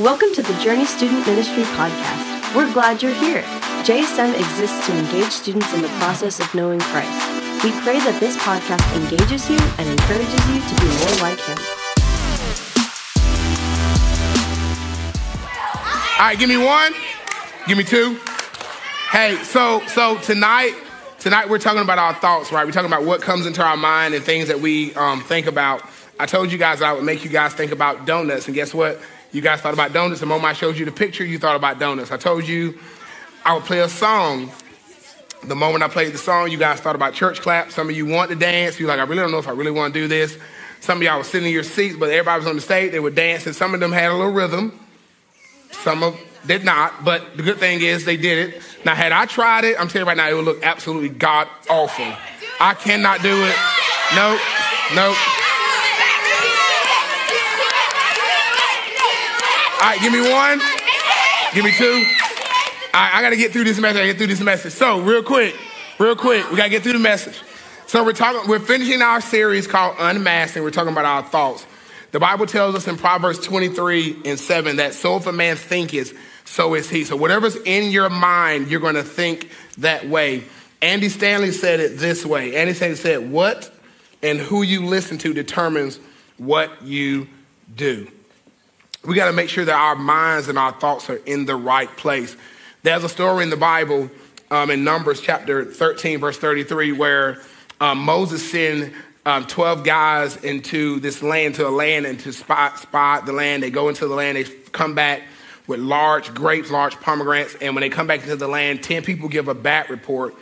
Welcome to the Journey Student Ministry Podcast. We're glad you're here. JSM exists to engage students in the process of knowing Christ. We pray that this podcast engages you and encourages you to be more like Him. All right, give me one. Give me two. Hey, so so tonight, tonight we're talking about our thoughts, right? We're talking about what comes into our mind and things that we um, think about. I told you guys I would make you guys think about donuts, and guess what? You guys thought about donuts. The moment I showed you the picture, you thought about donuts. I told you I would play a song. The moment I played the song, you guys thought about church clap. Some of you want to dance. You're like, I really don't know if I really want to do this. Some of y'all were sitting in your seats, but everybody was on the stage. They were dancing. Some of them had a little rhythm. Some of did not, but the good thing is they did it. Now, had I tried it, I'm telling you right now, it would look absolutely god awful. I cannot do it. Nope, nope. All right, give me one. Give me two. All right, I got to get through this message. I gotta get through this message. So, real quick, real quick, we got to get through the message. So, we're talking. We're finishing our series called Unmasking. We're talking about our thoughts. The Bible tells us in Proverbs 23 and 7 that so if a man thinketh, so is he. So, whatever's in your mind, you're to think that way. Andy Stanley said it this way. Andy Stanley said, "What and who you listen to determines what you do." We got to make sure that our minds and our thoughts are in the right place. There's a story in the Bible um, in Numbers chapter 13, verse 33, where um, Moses sent um, 12 guys into this land, to a land, and to spot, spot the land. They go into the land, they come back with large grapes, large pomegranates, and when they come back into the land, 10 people give a bad report,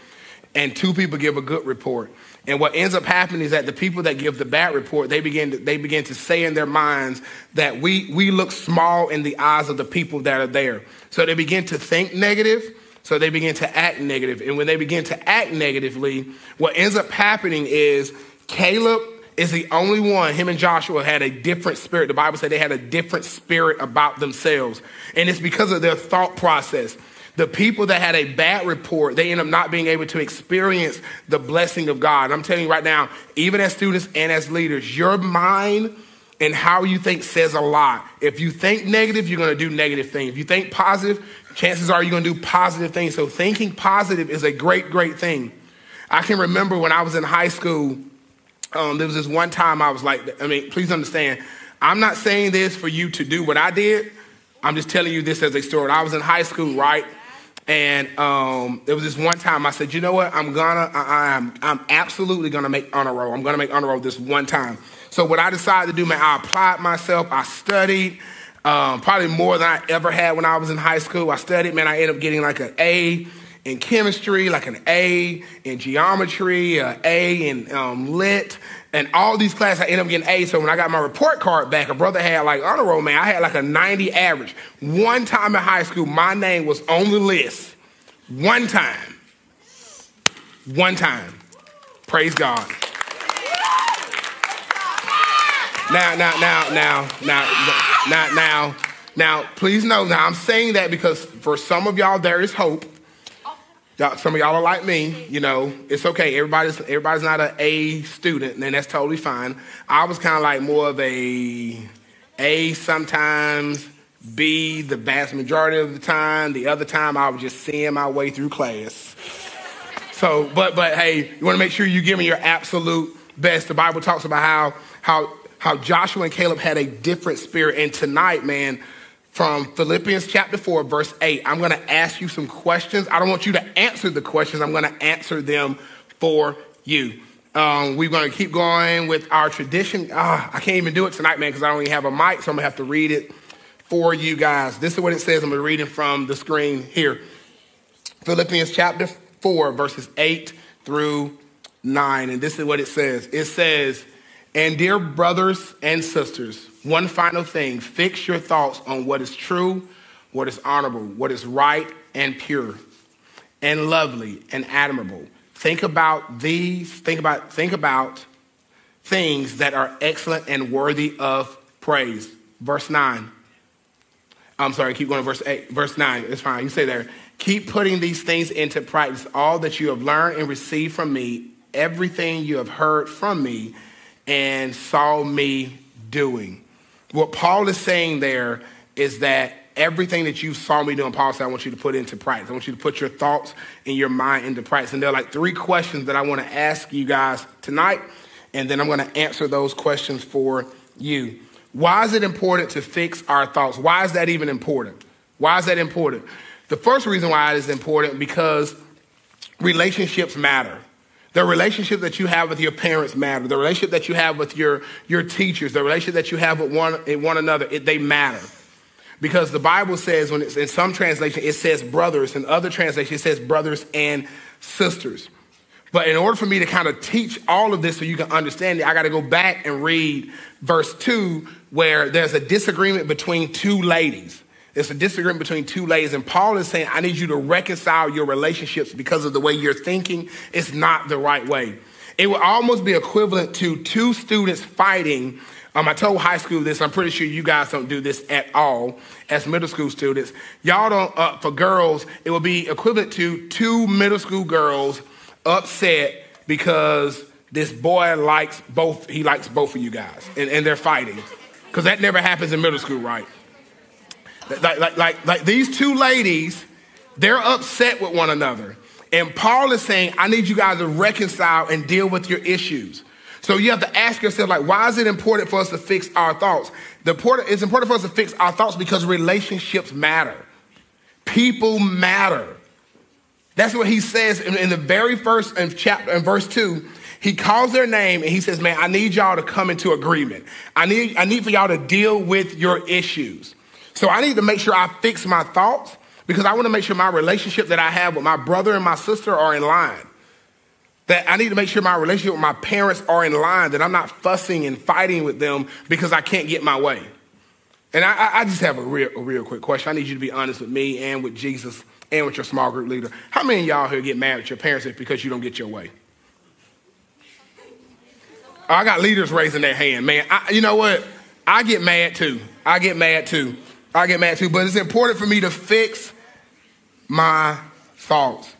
and two people give a good report. And what ends up happening is that the people that give the bad report, they begin to, they begin to say in their minds that we, we look small in the eyes of the people that are there. So they begin to think negative. So they begin to act negative. And when they begin to act negatively, what ends up happening is Caleb is the only one, him and Joshua had a different spirit. The Bible said they had a different spirit about themselves. And it's because of their thought process. The people that had a bad report, they end up not being able to experience the blessing of God. I'm telling you right now, even as students and as leaders, your mind and how you think says a lot. If you think negative, you're going to do negative things. If you think positive, chances are you're going to do positive things. So thinking positive is a great, great thing. I can remember when I was in high school, um, there was this one time I was like, I mean, please understand, I'm not saying this for you to do what I did. I'm just telling you this as a story. I was in high school, right? And um, there was this one time I said, you know what? I'm gonna, I, am I'm, I'm absolutely gonna make honor roll. I'm gonna make honor roll this one time. So what I decided to do, man, I applied myself. I studied, um, probably more than I ever had when I was in high school. I studied, man. I ended up getting like an A in chemistry, like an A in geometry, an A in um, lit, and all these classes I ended up getting A. So when I got my report card back, a brother had like honor roll, man. I had like a 90 average. One time in high school, my name was on the list. One time. One time. Praise God. Now, now, now, now, now, now, now, now, please know, now I'm saying that because for some of y'all, there is hope. Some of y'all are like me, you know, it's okay. Everybody's everybody's not an A student, and that's totally fine. I was kind of like more of a A sometimes, B the vast majority of the time. The other time I was just seeing my way through class. So, but but hey, you want to make sure you give me your absolute best. The Bible talks about how how how Joshua and Caleb had a different spirit, and tonight, man, from Philippians chapter 4, verse 8. I'm going to ask you some questions. I don't want you to answer the questions, I'm going to answer them for you. Um, we're going to keep going with our tradition. Ah, I can't even do it tonight, man, because I don't even have a mic, so I'm going to have to read it for you guys. This is what it says. I'm going to read it from the screen here. Philippians chapter 4, verses 8 through 9. And this is what it says it says, And dear brothers and sisters, one final thing fix your thoughts on what is true, what is honorable, what is right and pure, and lovely and admirable. Think about these, think about, think about things that are excellent and worthy of praise. Verse 9. I'm sorry, keep going to verse 8, verse 9. It's fine. You say there. Keep putting these things into practice, all that you have learned and received from me, everything you have heard from me and saw me doing what Paul is saying there is that everything that you saw me doing, Paul said, I want you to put into practice. I want you to put your thoughts and your mind into practice. And there are like three questions that I want to ask you guys tonight, and then I'm going to answer those questions for you. Why is it important to fix our thoughts? Why is that even important? Why is that important? The first reason why it is important because relationships matter. The relationship that you have with your parents matter. The relationship that you have with your, your teachers, the relationship that you have with one, eh, one another, it, they matter. Because the Bible says, when it's in some translation, it says brothers. In other translations, it says brothers and sisters. But in order for me to kind of teach all of this so you can understand it, I got to go back and read verse 2 where there's a disagreement between two ladies. It's a disagreement between two ladies. And Paul is saying, I need you to reconcile your relationships because of the way you're thinking. It's not the right way. It would almost be equivalent to two students fighting. Um, I told high school this. I'm pretty sure you guys don't do this at all as middle school students. Y'all don't, uh, for girls, it would be equivalent to two middle school girls upset because this boy likes both, he likes both of you guys, and, and they're fighting. Because that never happens in middle school, right? Like, like, like, like these two ladies, they're upset with one another. And Paul is saying, I need you guys to reconcile and deal with your issues. So you have to ask yourself, like, why is it important for us to fix our thoughts? The important, it's important for us to fix our thoughts because relationships matter. People matter. That's what he says in, in the very first in chapter, in verse two. He calls their name and he says, Man, I need y'all to come into agreement. I need, I need for y'all to deal with your issues. So I need to make sure I fix my thoughts because I want to make sure my relationship that I have with my brother and my sister are in line. That I need to make sure my relationship with my parents are in line, that I'm not fussing and fighting with them because I can't get my way. And I, I just have a real, a real quick question. I need you to be honest with me and with Jesus and with your small group leader. How many of y'all here get mad at your parents because you don't get your way? I got leaders raising their hand, man. I, you know what? I get mad too. I get mad too. I get mad too, but it's important for me to fix my thoughts.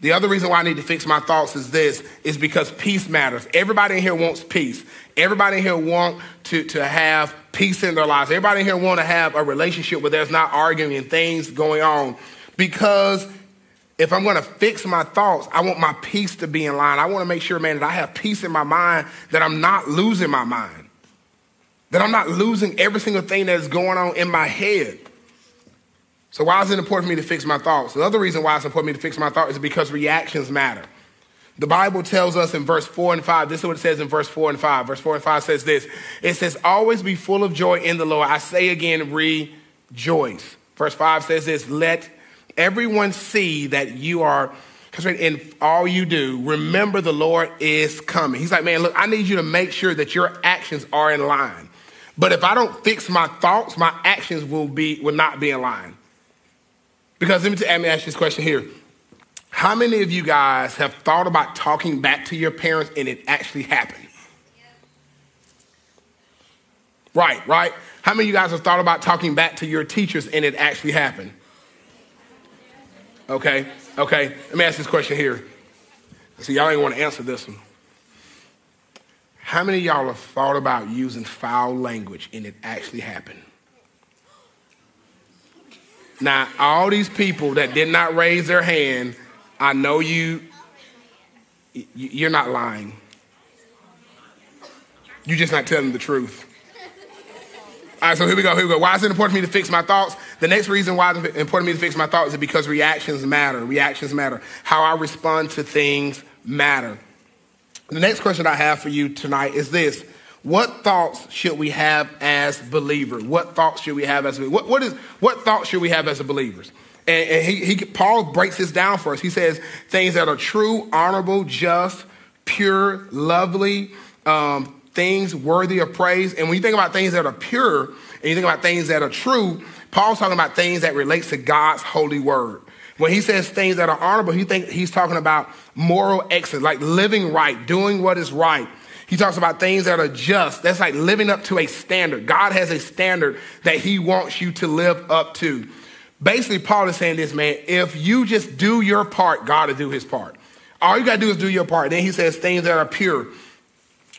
The other reason why I need to fix my thoughts is this, is because peace matters. Everybody in here wants peace. Everybody in here want to, to have peace in their lives. Everybody in here want to have a relationship where there's not arguing and things going on. Because if I'm going to fix my thoughts, I want my peace to be in line. I want to make sure, man, that I have peace in my mind, that I'm not losing my mind. That I'm not losing every single thing that is going on in my head. So why is it important for me to fix my thoughts? The other reason why it's important for me to fix my thoughts is because reactions matter. The Bible tells us in verse 4 and 5, this is what it says in verse 4 and 5. Verse 4 and 5 says this It says, Always be full of joy in the Lord. I say again, rejoice. Verse 5 says this Let everyone see that you are in all you do, remember the Lord is coming. He's like, man, look, I need you to make sure that your actions are in line. But if I don't fix my thoughts, my actions will be will not be in line. Because let me, let me ask you this question here. How many of you guys have thought about talking back to your parents and it actually happened? Right, right. How many of you guys have thought about talking back to your teachers and it actually happened? Okay, okay. Let me ask this question here. See, y'all ain't want to answer this one. How many of y'all have thought about using foul language and it actually happened? Now, all these people that did not raise their hand, I know you, you're not lying. You're just not telling the truth. All right, so here we go, here we go. Why is it important for me to fix my thoughts? The next reason why it's important for me to fix my thoughts is because reactions matter. Reactions matter. How I respond to things matter. The next question I have for you tonight is this. What thoughts should we have as believers? What thoughts should we have as what, what is what thoughts should we have as believers? And, and he, he, Paul breaks this down for us. He says things that are true, honorable, just, pure, lovely, um, things worthy of praise. And when you think about things that are pure and you think about things that are true, Paul's talking about things that relates to God's holy word. When he says things that are honorable, he think he's talking about moral excellence, like living right, doing what is right. He talks about things that are just. That's like living up to a standard. God has a standard that he wants you to live up to. Basically, Paul is saying this, man, if you just do your part, God will do his part. All you got to do is do your part. Then he says things that are pure.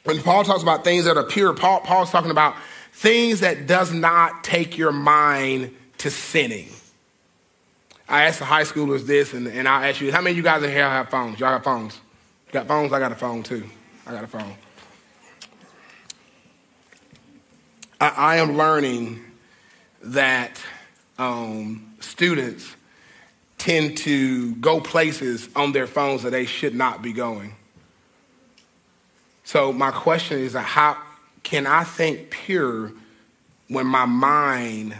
When Paul talks about things that are pure, Paul, Paul's talking about things that does not take your mind to sinning. I asked the high schoolers this, and, and I'll ask you, how many of you guys in here have phones? Y'all have phones? You got phones? I got a phone too. I got a phone. I, I am learning that um, students tend to go places on their phones that they should not be going. So my question is, how can I think pure when my mind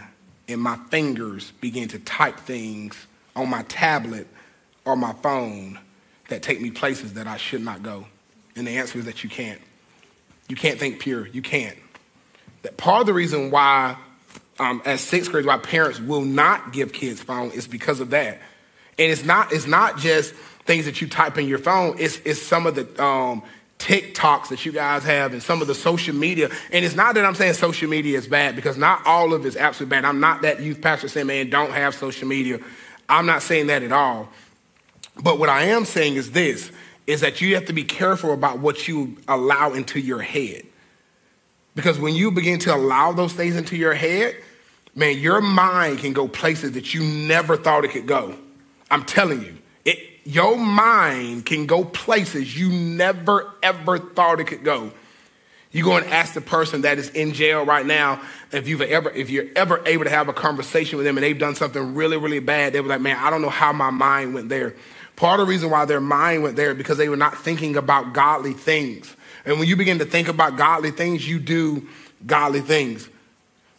and my fingers begin to type things on my tablet or my phone that take me places that I should not go? And the answer is that you can't. You can't think pure. You can't. That part of the reason why, um, as sixth grade, why parents will not give kids phone is because of that. And it's not. It's not just things that you type in your phone. It's it's some of the um, TikToks that you guys have and some of the social media. And it's not that I'm saying social media is bad because not all of it is absolutely bad. I'm not that youth pastor saying, man, don't have social media. I'm not saying that at all. But what I am saying is this is that you have to be careful about what you allow into your head. Because when you begin to allow those things into your head, man, your mind can go places that you never thought it could go. I'm telling you your mind can go places you never ever thought it could go. You go and ask the person that is in jail right now if you've ever if you're ever able to have a conversation with them and they've done something really really bad. They were like, man, I don't know how my mind went there. Part of the reason why their mind went there because they were not thinking about godly things. And when you begin to think about godly things, you do godly things.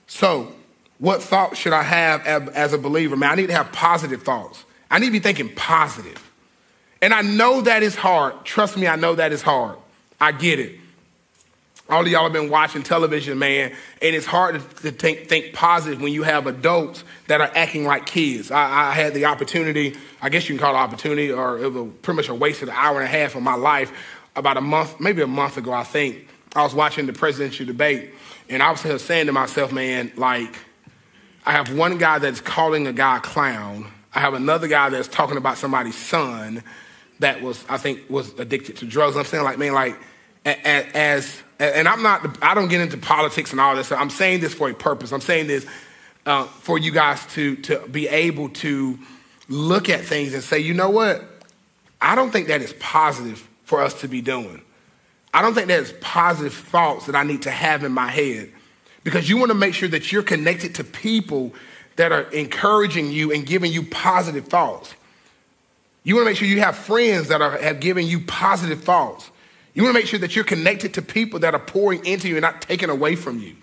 So, what thoughts should I have as a believer? Man, I need to have positive thoughts. I need to be thinking positive. And I know that is hard. Trust me, I know that is hard. I get it. All of y'all have been watching television, man, and it's hard to think, think positive when you have adults that are acting like kids. I, I, had the opportunity, I guess you can call it opportunity, or it was pretty much a wasted hour and a half of my life. About a month, maybe a month ago, I think, I was watching the presidential debate, and I was saying to myself, man, like, I have one guy that's calling a guy a clown. I have another guy that's talking about somebody's son that was, I think, was addicted to drugs. I'm saying, like, man, like, as, and I'm not, I don't get into politics and all this. I'm saying this for a purpose. I'm saying this uh, for you guys to, to be able to look at things and say, you know what? I don't think that is positive for us to be doing. I don't think that is positive thoughts that I need to have in my head because you want to make sure that you're connected to people that are encouraging you and giving you positive thoughts. You want to make sure you have friends that are, have given you positive thoughts. You want to make sure that you're connected to people that are pouring into you and not taking away from you.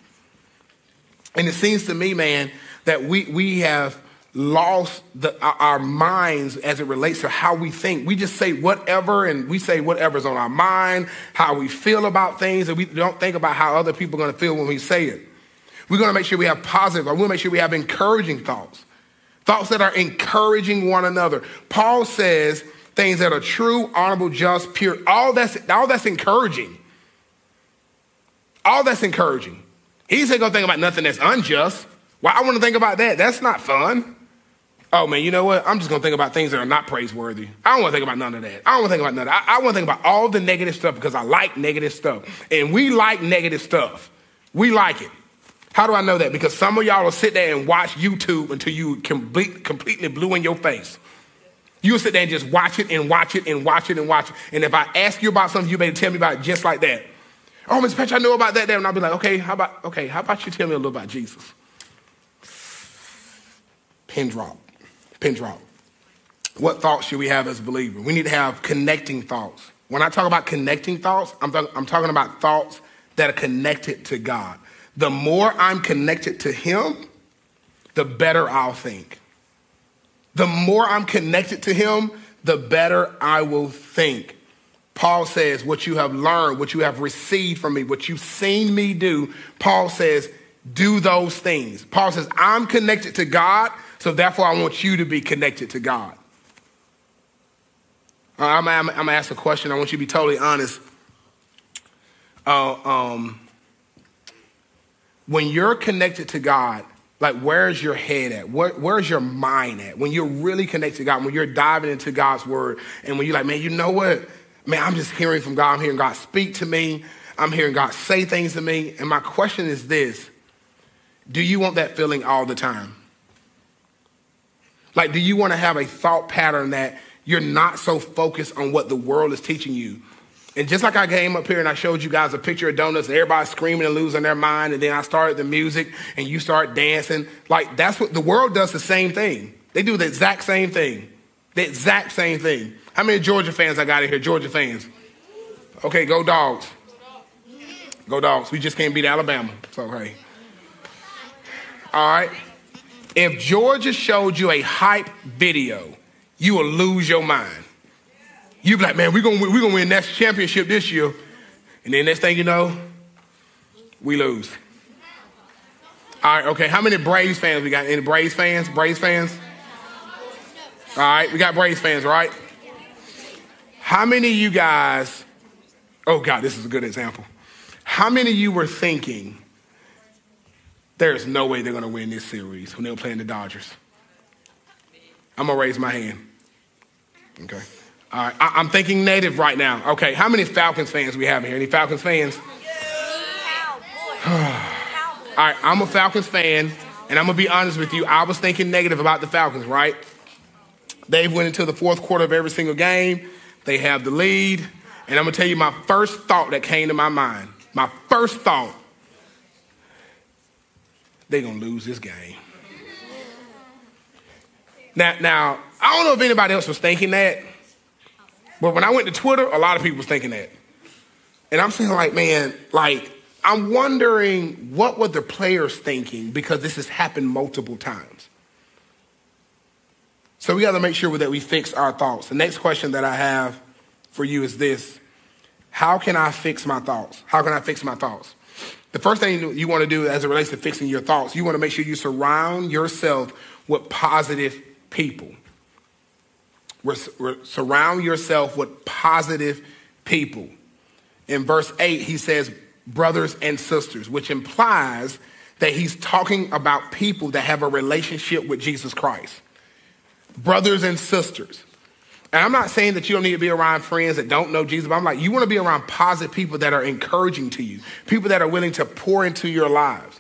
And it seems to me, man, that we, we have lost the, our minds as it relates to how we think. We just say whatever and we say whatever's on our mind, how we feel about things, and we don't think about how other people are going to feel when we say it. We're going to make sure we have positive, or we'll make sure we have encouraging thoughts. Thoughts that are encouraging one another. Paul says things that are true, honorable, just, pure. All that's, all that's encouraging. All that's encouraging. He's He said, go think about nothing that's unjust. Why I want to think about that? That's not fun. Oh man, you know what? I'm just gonna think about things that are not praiseworthy. I don't want to think about none of that. I don't want to think about none of that. I, I want to think about all the negative stuff because I like negative stuff, and we like negative stuff. We like it. How do I know that? Because some of y'all will sit there and watch YouTube until you complete, completely blue in your face. You'll sit there and just watch it and watch it and watch it and watch it. And if I ask you about something, you better tell me about it just like that. Oh, Miss Petch, I know about that. There. And I'll be like, okay, how about, okay, how about you tell me a little about Jesus? Pin drop. Pin drop. What thoughts should we have as a believer? We need to have connecting thoughts. When I talk about connecting thoughts, I'm, th- I'm talking about thoughts that are connected to God the more I'm connected to Him, the better I'll think. The more I'm connected to Him, the better I will think. Paul says, What you have learned, what you have received from me, what you've seen me do, Paul says, Do those things. Paul says, I'm connected to God, so therefore I want you to be connected to God. I'm, I'm, I'm going to ask a question. I want you to be totally honest. Uh, um, when you're connected to God, like where's your head at? Where, where's your mind at? When you're really connected to God, when you're diving into God's word, and when you're like, man, you know what? Man, I'm just hearing from God. I'm hearing God speak to me. I'm hearing God say things to me. And my question is this do you want that feeling all the time? Like, do you want to have a thought pattern that you're not so focused on what the world is teaching you? And just like I came up here and I showed you guys a picture of donuts, and everybody screaming and losing their mind, and then I started the music and you start dancing. Like, that's what the world does the same thing. They do the exact same thing. The exact same thing. How many Georgia fans I got in here? Georgia fans. Okay, go dogs. Go dogs. We just can't beat Alabama. So, hey. All right. If Georgia showed you a hype video, you will lose your mind. You be like, man, we're gonna we're gonna win that championship this year. And then next thing you know, we lose. All right, okay. How many Braves fans we got? Any Braves fans? Braves fans? All right, we got Braves fans, right? How many of you guys, oh God, this is a good example. How many of you were thinking there's no way they're going to win this series when they were playing the Dodgers. I'm going to raise my hand. Okay. All right. I- am thinking native right now. Okay. How many Falcons fans we have here? Any Falcons fans? All right. I'm a Falcons fan, and I'm to be honest with you. I was thinking negative about the Falcons, right? They've went into the fourth quarter of every single game. They have the lead. And I'm to tell you my first thought that came to my mind. My first thought they're to lose this game. Now, now, I don't know if anybody else was thinking that, but when I went to Twitter, a lot of people was thinking that. And I'm saying, like, man, like, I'm wondering what were the players thinking because this has happened multiple times. So we got to make sure that we fix our thoughts. The next question that I have for you is this How can I fix my thoughts? How can I fix my thoughts? The first thing you want to do as it relates to fixing your thoughts, you want to make sure you surround yourself with positive people. Surround yourself with positive people. In verse 8, he says, brothers and sisters, which implies that he's talking about people that have a relationship with Jesus Christ. Brothers and sisters. And I'm not saying that you don't need to be around friends that don't know Jesus, but I'm like, you want to be around positive people that are encouraging to you, people that are willing to pour into your lives.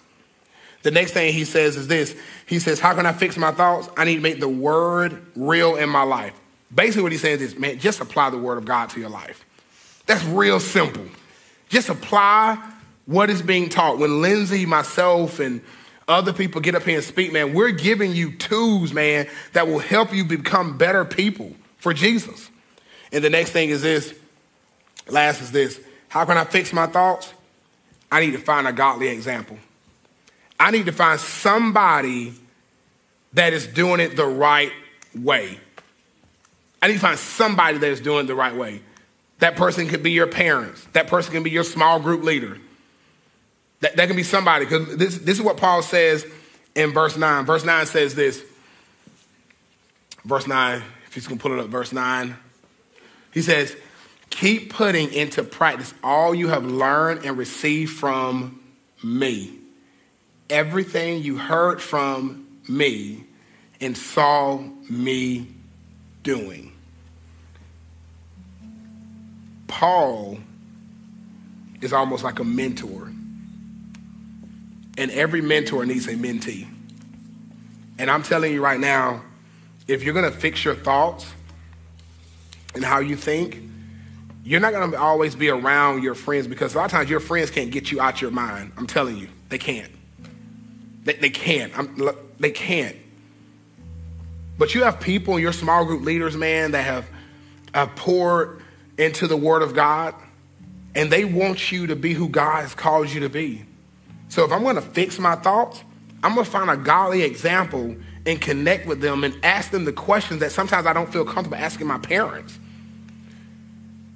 The next thing he says is this He says, How can I fix my thoughts? I need to make the word real in my life. Basically, what he's saying is, man, just apply the word of God to your life. That's real simple. Just apply what is being taught. When Lindsay, myself, and other people get up here and speak, man, we're giving you tools, man, that will help you become better people for Jesus. And the next thing is this last is this how can I fix my thoughts? I need to find a godly example. I need to find somebody that is doing it the right way. I need to find somebody that is doing it the right way. That person could be your parents. That person can be your small group leader. That, that can be somebody. Because this, this is what Paul says in verse 9. Verse 9 says this. Verse 9, He's going to pull it up, verse 9. He says, Keep putting into practice all you have learned and received from me. Everything you heard from me and saw me doing. Paul is almost like a mentor. And every mentor needs a mentee. And I'm telling you right now, if you're going to fix your thoughts and how you think, you're not going to always be around your friends because a lot of times your friends can't get you out your mind. I'm telling you, they can't. They, they can't. I'm, they can't. But you have people, in your small group leaders, man, that have, have poured into the Word of God, and they want you to be who God has called you to be. So if I'm going to fix my thoughts, I'm going to find a godly example and connect with them and ask them the questions that sometimes I don't feel comfortable asking my parents.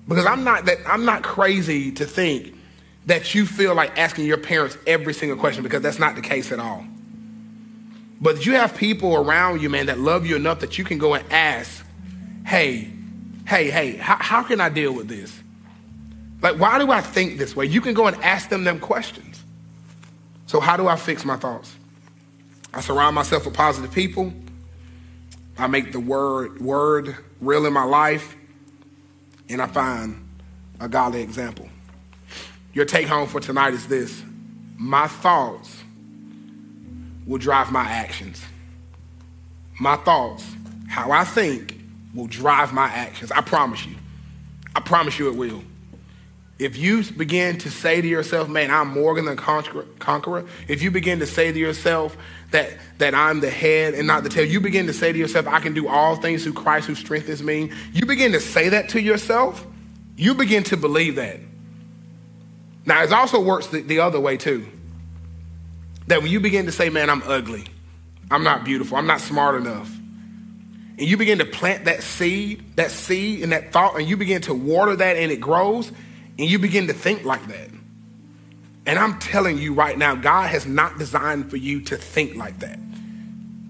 Because I'm not that I'm not crazy to think that you feel like asking your parents every single question because that's not the case at all. But you have people around you, man, that love you enough that you can go and ask, hey, hey, hey, how, how can I deal with this? Like, why do I think this way? You can go and ask them them questions. So how do I fix my thoughts? I surround myself with positive people. I make the word word real in my life, and I find a godly example. Your take home for tonight is this: my thoughts will drive my actions. My thoughts, how I think, will drive my actions. I promise you. I promise you it will. If you begin to say to yourself, man, I'm more than a conqueror, if you begin to say to yourself that, that I'm the head and not the tail, you begin to say to yourself, I can do all things through Christ who strengthens me, you begin to say that to yourself, you begin to believe that. Now, it also works the, the other way too. That when you begin to say, man, I'm ugly, I'm not beautiful, I'm not smart enough, and you begin to plant that seed, that seed and that thought, and you begin to water that and it grows, and you begin to think like that. And I'm telling you right now, God has not designed for you to think like that.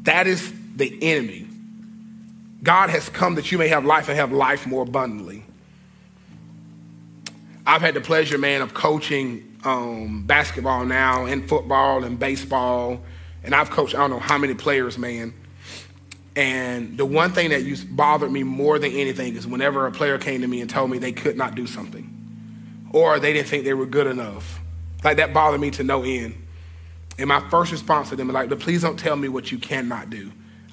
That is the enemy. God has come that you may have life and have life more abundantly. I've had the pleasure, man, of coaching um, basketball now and football and baseball. And I've coached, I don't know how many players, man. And the one thing that used bothered me more than anything is whenever a player came to me and told me they could not do something or they didn't think they were good enough. Like that bothered me to no end. And my first response to them is like, please don't tell me what you cannot do.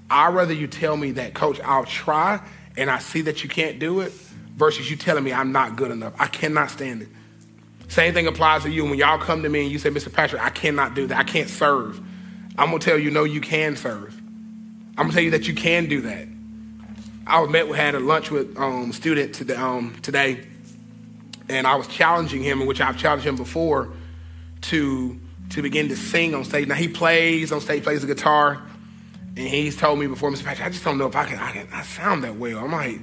I'd rather you tell me that, coach, I'll try and I see that you can't do it versus you telling me I'm not good enough. I cannot stand it. Same thing applies to you. When y'all come to me and you say, Mr. Patrick, I cannot do that. I can't serve. I'm going to tell you, no, you can serve. I'm gonna tell you that you can do that. I met had a lunch with um, student today, um, today, and I was challenging him, in which I've challenged him before, to to begin to sing on stage. Now he plays on stage, plays the guitar, and he's told me before, Mr. Patrick, I just don't know if I can, I can, I sound that well. I'm like,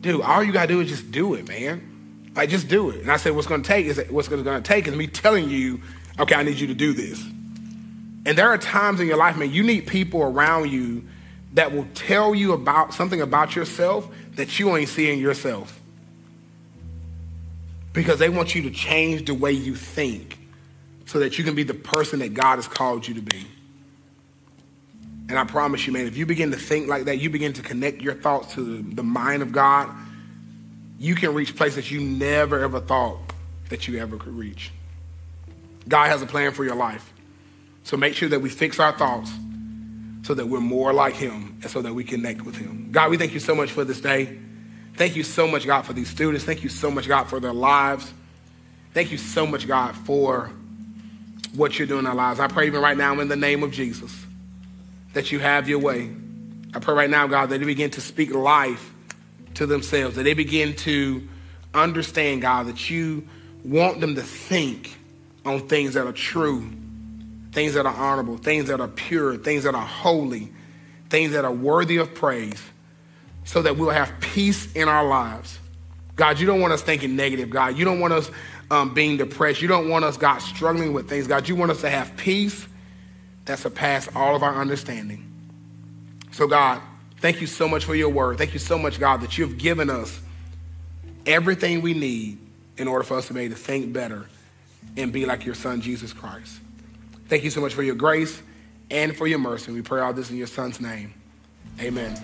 dude, all you gotta do is just do it, man. Like just do it. And I said, what's gonna take is what's gonna take is me telling you, okay, I need you to do this. And there are times in your life, man, you need people around you that will tell you about something about yourself that you ain't seeing yourself. Because they want you to change the way you think so that you can be the person that God has called you to be. And I promise you, man, if you begin to think like that, you begin to connect your thoughts to the, mind of God, you can reach places you never ever thought that you ever could reach. God has a plan for your life. So make sure that we fix our thoughts so that we're more like him and so that we connect with him. God, we thank you so much for this day. Thank you so much, God, for these students. Thank you so much, God, for their lives. Thank you so much, God, for what you're doing in our lives. I pray even right now in the name of Jesus that you have your way. I pray right now, God, that they begin to speak life to themselves, that they begin to understand, God, that you want them to think on things that are true things that are honorable, things that are pure, things that are holy, things that are worthy of praise, so that we'll have peace in our lives. God, you don't want us thinking negative, God. You don't want us um, being depressed. You don't want us, God, struggling with things. God, you want us to have peace that surpasses all of our understanding. So, God, thank you so much for your word. Thank you so much, God, that you've given us everything we need in order for us to be able to think better and be like your son, Jesus Christ. Thank you so much for your grace and for your mercy. We pray all this in your son's name. Amen.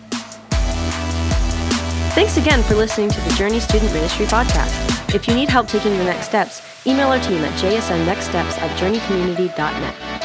Thanks again for listening to the Journey Student Ministry podcast. If you need help taking your next steps, email our team at jsmnextsteps at journeycommunity.net.